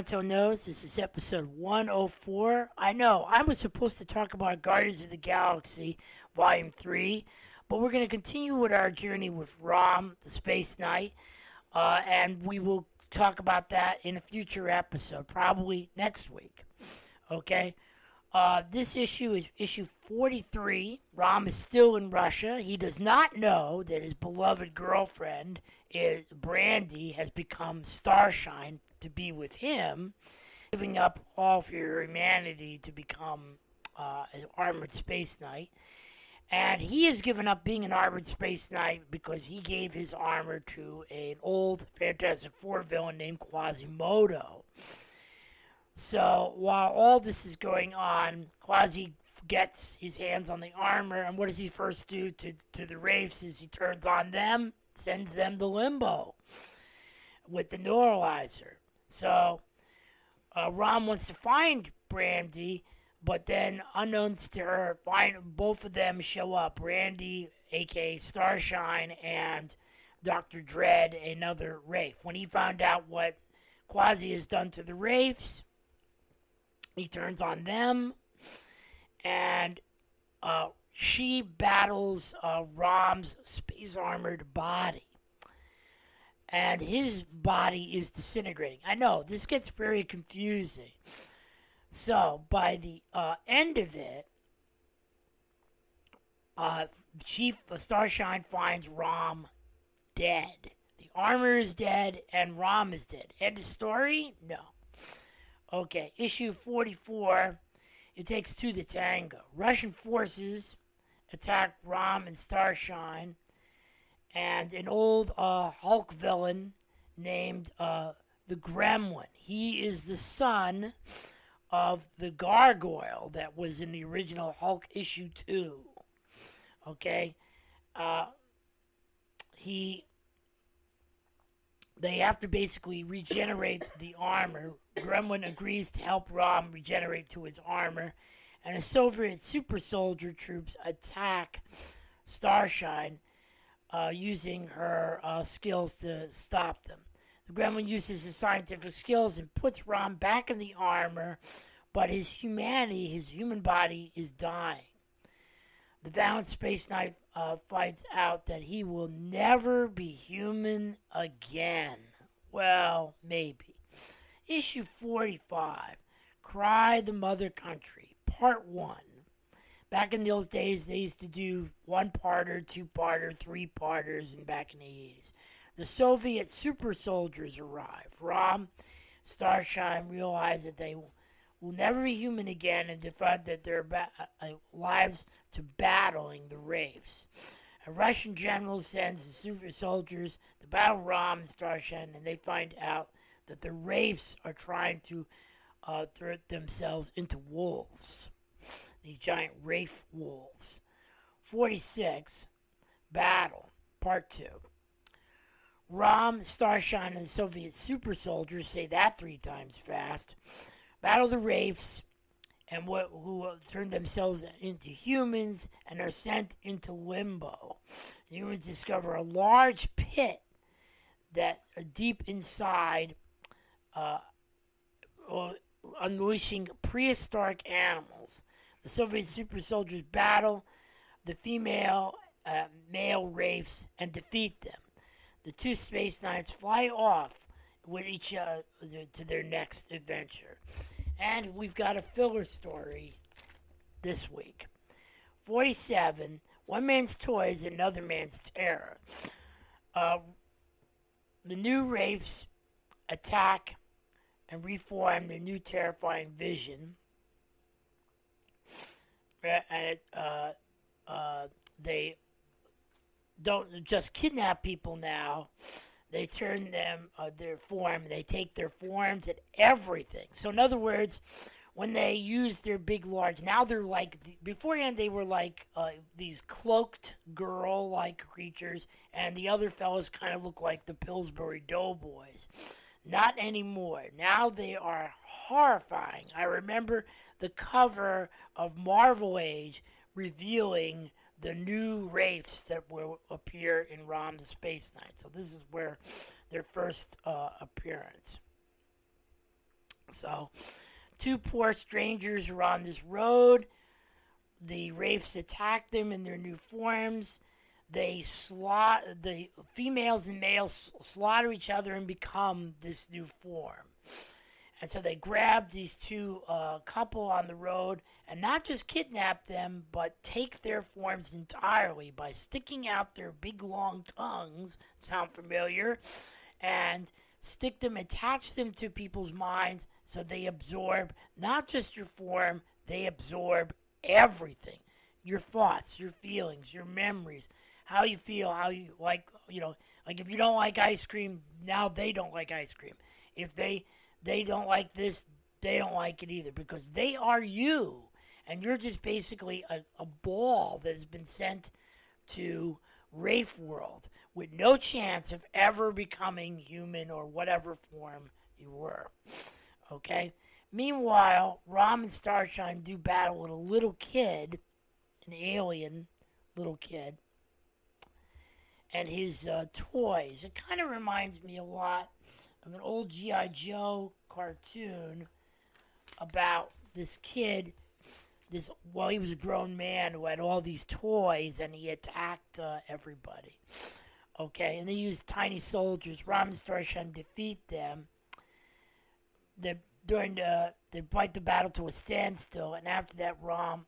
Anton Knows. This is episode 104. I know, I was supposed to talk about Guardians of the Galaxy, Volume 3, but we're going to continue with our journey with Rom, the Space Knight, uh, and we will talk about that in a future episode, probably next week. Okay? Uh, this issue is issue 43. Rom is still in Russia. He does not know that his beloved girlfriend, is, Brandy, has become Starshine to be with him, giving up all of your humanity to become uh, an armored space knight. And he has given up being an armored space knight because he gave his armor to an old Fantastic Four villain named Quasimodo. So while all this is going on, Quasi gets his hands on the armor, and what does he first do to, to the Wraiths is he turns on them, sends them to limbo with the neutralizer. So uh, Rom wants to find Brandy, but then unknowns to her, find both of them show up. Brandy, aka Starshine, and Doctor Dredd, another Wraith. When he found out what Quasi has done to the Wraiths, he turns on them, and uh, she battles uh, Rom's space armored body. And his body is disintegrating. I know, this gets very confusing. So, by the uh, end of it, uh, Chief Starshine finds Rom dead. The armor is dead, and Rom is dead. End of story? No. Okay, issue 44. It takes two to tango. Russian forces attack Rom and Starshine, and an old uh, Hulk villain named uh, the Gremlin. He is the son of the gargoyle that was in the original Hulk issue 2. Okay? Uh, he they have to basically regenerate the armor. Gremlin agrees to help Rom regenerate to his armor, and the Soviet super soldier troops attack Starshine uh, using her uh, skills to stop them. The Gremlin uses his scientific skills and puts Rom back in the armor, but his humanity, his human body, is dying. The valiant Space Knight uh, finds out that he will never be human again. Well, maybe. Issue 45 Cry the Mother Country, Part 1. Back in those days, they used to do one parter, two parter, three parters, and back in the 80s. The Soviet super soldiers arrive. Rom, Starshine realize that they will never be human again and devote their ba- uh, lives to battling the Wraiths. A Russian general sends the super soldiers to battle Rom and Starshine, and they find out that the Wraiths are trying to uh, turn themselves into wolves. These giant Wraith wolves. 46, Battle, Part 2. Rom, Starshine, and the Soviet super soldiers say that three times fast battle the wraiths and what who turn themselves into humans and are sent into limbo. Humans discover a large pit that uh, deep inside, uh, uh, unleashing prehistoric animals. The Soviet super soldiers battle the female uh, male wraiths and defeat them. The two space knights fly off with each other to their next adventure. And we've got a filler story this week. 47 One Man's Toys, Another Man's Terror. Uh, the new Wraiths attack and reform the new terrifying vision. And, uh, uh, they don't just kidnap people now they turn them uh, their form. They take their forms and everything. So in other words, when they use their big, large, now they're like beforehand they were like uh, these cloaked girl-like creatures, and the other fellows kind of look like the Pillsbury Doughboys. Not anymore. Now they are horrifying. I remember the cover of Marvel Age revealing the new wraiths that will appear in Rom the Space Knight. So this is where their first uh, appearance. So, two poor strangers are on this road. The Wraiths attack them in their new forms. They slaughter the females and males slaughter each other and become this new form. And so they grab these two uh, couple on the road and not just kidnap them, but take their forms entirely by sticking out their big long tongues. Sound familiar? And stick them, attach them to people's minds so they absorb not just your form, they absorb everything your thoughts, your feelings, your memories, how you feel, how you like, you know, like if you don't like ice cream, now they don't like ice cream. If they they don't like this, they don't like it either because they are you and you're just basically a, a ball that has been sent to Wraith World with no chance of ever becoming human or whatever form you were. Okay? Meanwhile, Rom and Starshine do battle with a little kid, an alien little kid, and his uh, toys. It kind of reminds me a lot of an old G.I. Joe cartoon about this kid. This well, he was a grown man who had all these toys, and he attacked uh, everybody. Okay, and they used tiny soldiers. Rom and Starshine defeat them. They during the they fight the battle to a standstill, and after that, Rom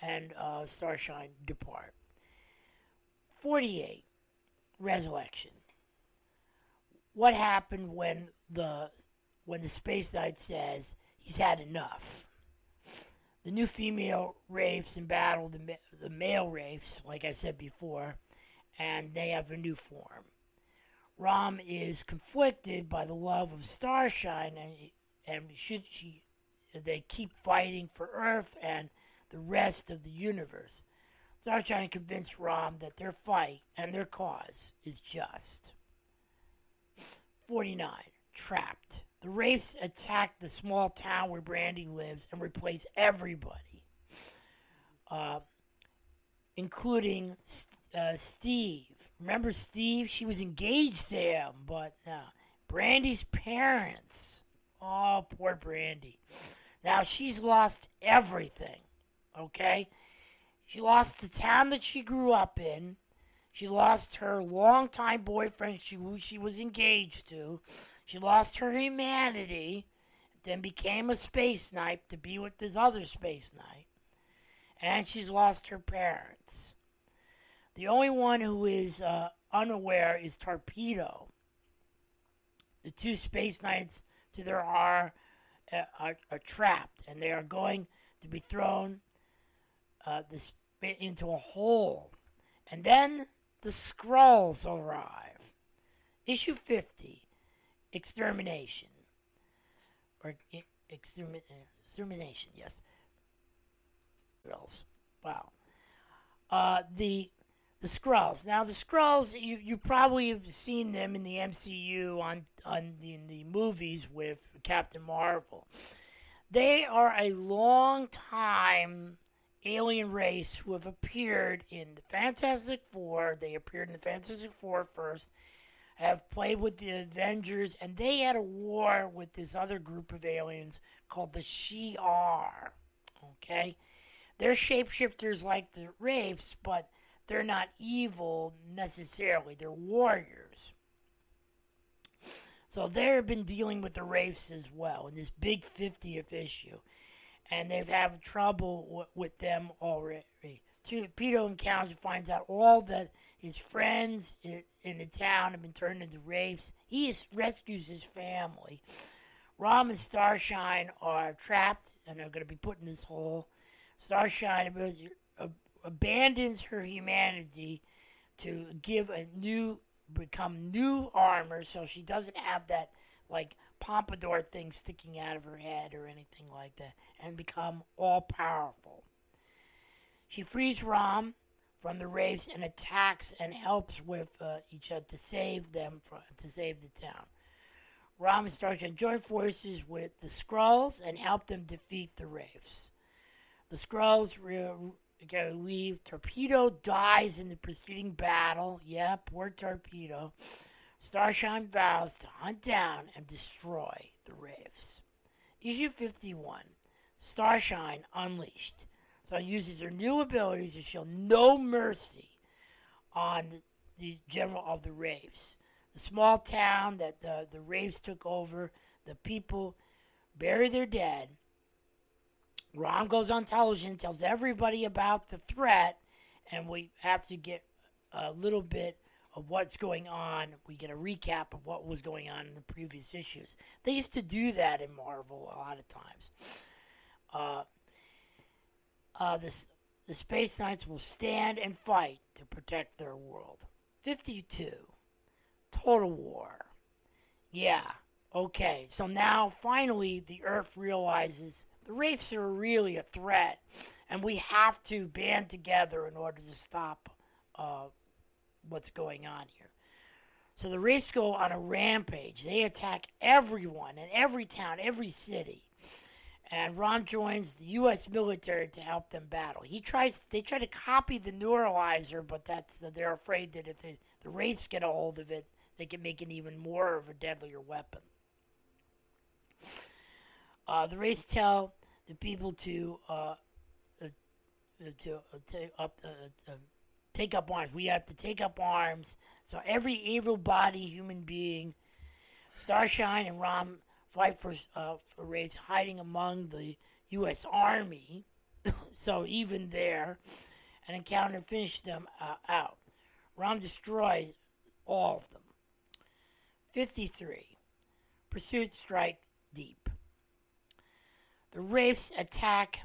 and uh, Starshine depart. Forty-eight, resurrection what happened when the when the space knight says he's had enough. The new female wraiths in battle the the male wraiths, like I said before, and they have a new form. Rom is conflicted by the love of Starshine, and and should she, they keep fighting for Earth and the rest of the universe. Starshine convinced Rom that their fight and their cause is just. 49. Trapped. The Wraiths attack the small town where Brandy lives and replace everybody, uh, including uh, Steve. Remember Steve? She was engaged to him, but uh, Brandy's parents. Oh, poor Brandy. Now she's lost everything, okay? She lost the town that she grew up in. She lost her longtime boyfriend, she, who she was engaged to. She lost her humanity, then became a space knight to be with this other space knight. And she's lost her parents. The only one who is uh, unaware is Torpedo. The two space knights to their are, uh, are, are trapped, and they are going to be thrown uh, this, into a hole. And then the Skrulls arrive. Issue 50 Extermination. Or extermin- Extermination, yes. Skrulls. Wow. Uh, the the Skrulls. Now the Skrulls, you you probably have seen them in the MCU on on the, in the movies with Captain Marvel. They are a long time alien race who have appeared in the Fantastic Four. They appeared in the Fantastic Four first, have played with the Avengers, and they had a war with this other group of aliens called the Shi'ar. Okay? They're shapeshifters like the Wraiths, but they're not evil necessarily. They're warriors. So they've been dealing with the Wraiths as well in this big 50th issue and they've had trouble w- with them already. Peter encounters and finds out all that his friends in, in the town have been turned into wraiths. He is, rescues his family. Rom and Starshine are trapped and are going to be put in this hole. Starshine abandons her humanity to give a new, become new armor, so she doesn't have that like pompadour thing sticking out of her head or anything like that, and become all powerful. She frees Rom from the raves and attacks and helps with uh, each other to save them from, to save the town. Rom starts to join forces with the Skrulls and help them defeat the raves. The Skrulls re- leave. Torpedo dies in the preceding battle. Yeah, poor Torpedo. Starshine vows to hunt down and destroy the Wraiths. Issue 51 Starshine Unleashed. So uses her new abilities to show no mercy on the general of the Wraiths. The small town that the, the Wraiths took over, the people bury their dead. Rom goes on television, tells everybody about the threat, and we have to get a little bit of what's going on. We get a recap of what was going on in the previous issues. They used to do that in Marvel a lot of times. Uh, uh, this, the Space Knights will stand and fight to protect their world. 52. Total War. Yeah, okay. So now finally the Earth realizes the Wraiths are really a threat, and we have to band together in order to stop uh, what's going on here. So the Wraiths go on a rampage. They attack everyone in every town, every city. And Rom joins the U.S. military to help them battle. He tries. They try to copy the neutralizer, but that's they're afraid that if they, the Wraiths get a hold of it, they can make it even more of a deadlier weapon. Uh, the Wraiths tell the people to uh, uh, to uh, take up uh, take up arms. We have to take up arms. So every evil body human being, Starshine and Rom fight for uh, for Wraiths hiding among the U.S. Army. so even there, an encounter finished them out. Rom destroys all of them. 53. Pursuit strike deep. The Wraiths attack,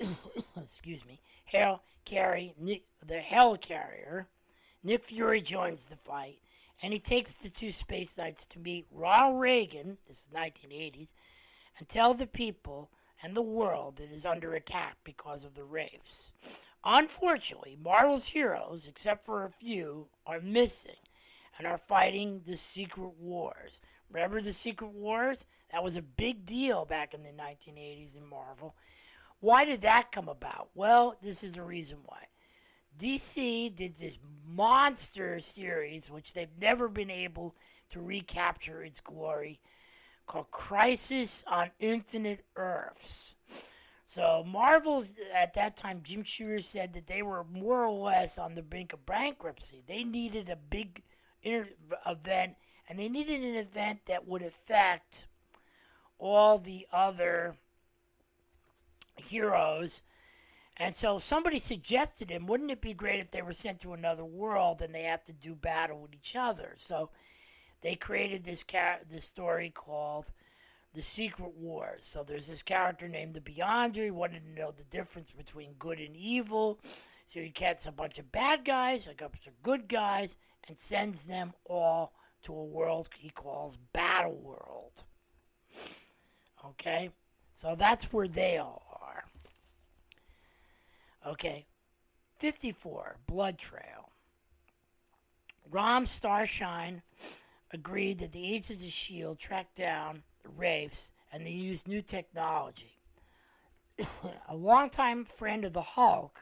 excuse me, Hell Carry, Nick, the Helicarrier. Nick Fury joins the fight, and he takes the two Space Knights to meet Ronald Reagan, this is 1980s, and tell the people and the world it is under attack because of the Wraiths. Unfortunately, Marvel's heroes, except for a few, are missing and are fighting the secret wars. Remember the Secret Wars? That was a big deal back in the 1980s in Marvel. Why did that come about? Well, this is the reason why. DC did this monster series, which they've never been able to recapture its glory, called Crisis on Infinite Earths. So, Marvel's at that time, Jim Shooter said that they were more or less on the brink of bankruptcy. They needed a big event and they needed an event that would affect all the other heroes. And so somebody suggested him, wouldn't it be great if they were sent to another world and they have to do battle with each other? So they created this car- this story called The Secret Wars. So there's this character named the Beyonder. He wanted to know the difference between good and evil. So he gets a bunch of bad guys, a bunch of good guys, and sends them all to a world he calls Battle World. Okay? So that's where they are. Okay. 54, Blood Trail. Rom Starshine agreed that the Agents of the S.H.I.E.L.D. tracked down the Wraiths and they used new technology. a longtime friend of the Hulk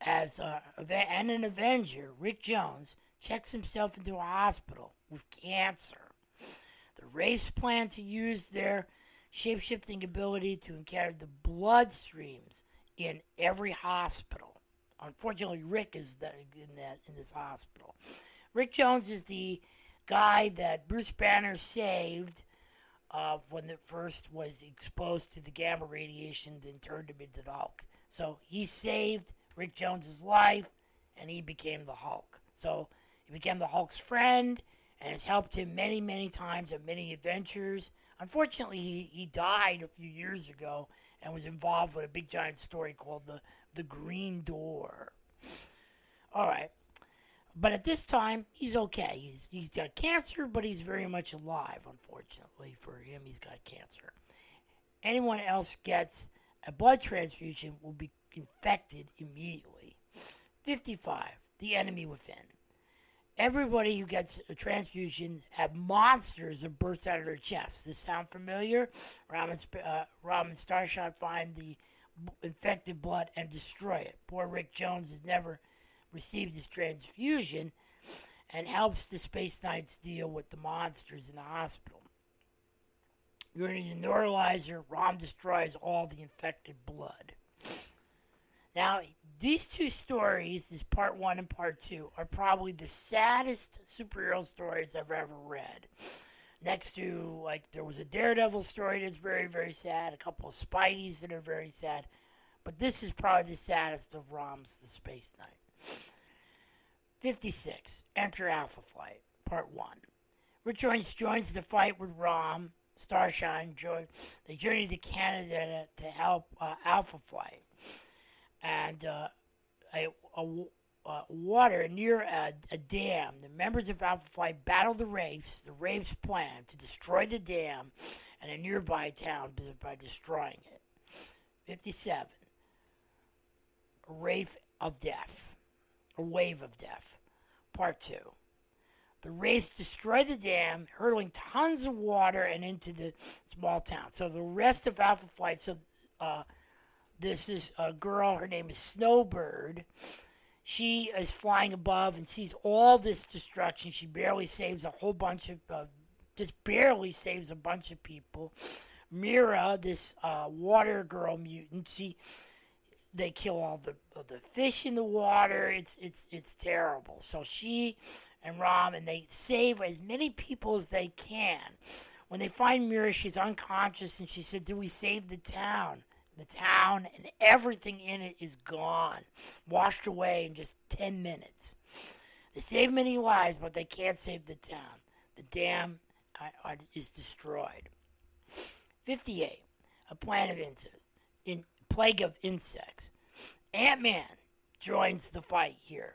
as a, and an Avenger, Rick Jones, checks himself into a hospital with cancer. The Wraiths plan to use their shapeshifting ability to encounter the bloodstreams in every hospital. Unfortunately, Rick is the, in that in this hospital. Rick Jones is the guy that Bruce Banner saved uh, when it first was exposed to the gamma radiation and turned him into the Hulk. So he saved Rick Jones's life, and he became the Hulk. So he became the Hulk's friend and has helped him many, many times on many adventures. Unfortunately, he, he died a few years ago and was involved with a big giant story called the the Green Door. All right. But at this time, he's okay. He's he's got cancer, but he's very much alive. Unfortunately for him, he's got cancer. Anyone else gets a blood transfusion will be infected immediately. 55. The enemy within. Everybody who gets a transfusion have monsters that burst out of their chests. Does this sound familiar? Ramen, uh, Ramen Starshot find the infected blood and destroy it. Poor Rick Jones has never received his transfusion and helps the Space Knights deal with the monsters in the hospital. During the neutralizer, Rom destroys all the infected blood. Now, these two stories, this part one and part two, are probably the saddest superhero stories I've ever read. Next to, like, there was a Daredevil story that's very, very sad, a couple of Spideys that are very sad, but this is probably the saddest of Rom's The Space Knight. 56. Enter Alpha Flight, Part 1. Rich Orange joins the fight with Rom. Starshine join. They journey to Canada to, to help uh, Alpha Flight. And uh, a, a, uh, water near a, a, dam. The members of Alpha Flight battle the Wraiths. The Wraiths plan to destroy the dam and a nearby town by destroying it. 57. A Wraith of Death. A Wave of Death. Part 2. The Wraiths destroy the dam, hurling tons of water and into the small town. So the rest of Alpha Flight, so uh, this is a girl, her name is Snowbird she is flying above and sees all this destruction. She barely saves a whole bunch of, uh, just barely saves a bunch of people. Mira, this uh, water girl mutant, she they kill all the the fish in the water. It's it's it's terrible. So she and Rom and they save as many people as they can. When they find Mira, she's unconscious, and she said, "Do we save the town?" The town and everything in it is gone, washed away in just 10 minutes. They save many lives, but they can't save the town. The dam uh, uh is destroyed. 58. A plague of insects. In plague of insects. Ant Man joins the fight here.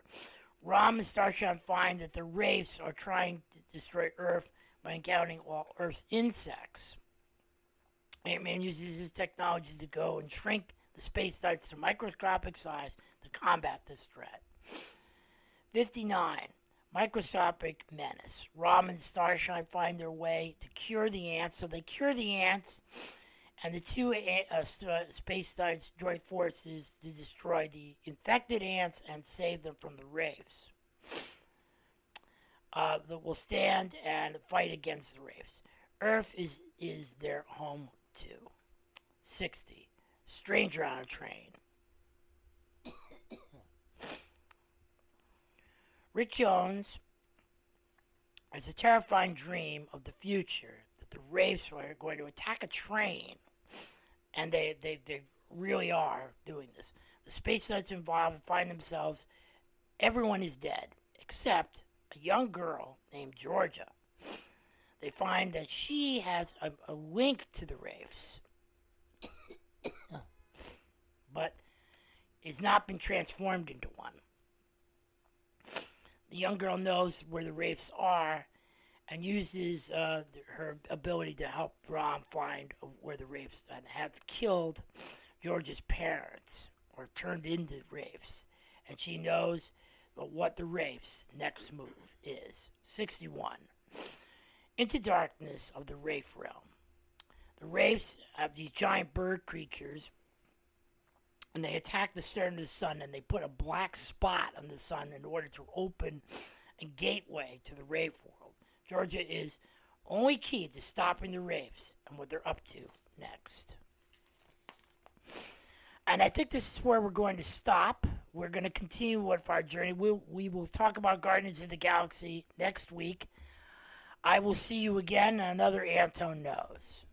Rom and Starshine find that the Wraiths are trying to destroy Earth by encountering all Earth's insects. Ant-Man uses his technology to go and shrink the space knights to microscopic size to combat this threat. 59. Microscopic menace. Rom and Starshine find their way to cure the ants, so they cure the ants, and the two uh, space knights join forces to destroy the infected ants and save them from the Wraiths. Uh, that will stand and fight against the Wraiths. Earth is is their home to 60. Stranger on a train. Rick Jones has a terrifying dream of the future that the Wraiths are going to attack a train. And they, they, they really are doing this. The space knights involved find themselves, everyone is dead, except a young girl named Georgia they find that she has a, a link to the Wraiths, but it's not been transformed into one. The young girl knows where the Wraiths are and uses uh, her ability to help Rom find where the Wraiths have killed George's parents or turned into Wraiths. And she knows what the Wraiths' next move is. 61 into darkness of the Wraith realm. The Wraiths have these giant bird creatures, and they attack the center of the sun, and they put a black spot on the sun in order to open a gateway to the Wraith world. Georgia is only key to stopping the Wraiths and what they're up to next. And I think this is where we're going to stop. We're going to continue with our journey. We'll, we will talk about Guardians of the Galaxy next week. I will see you again on another Anton Knows.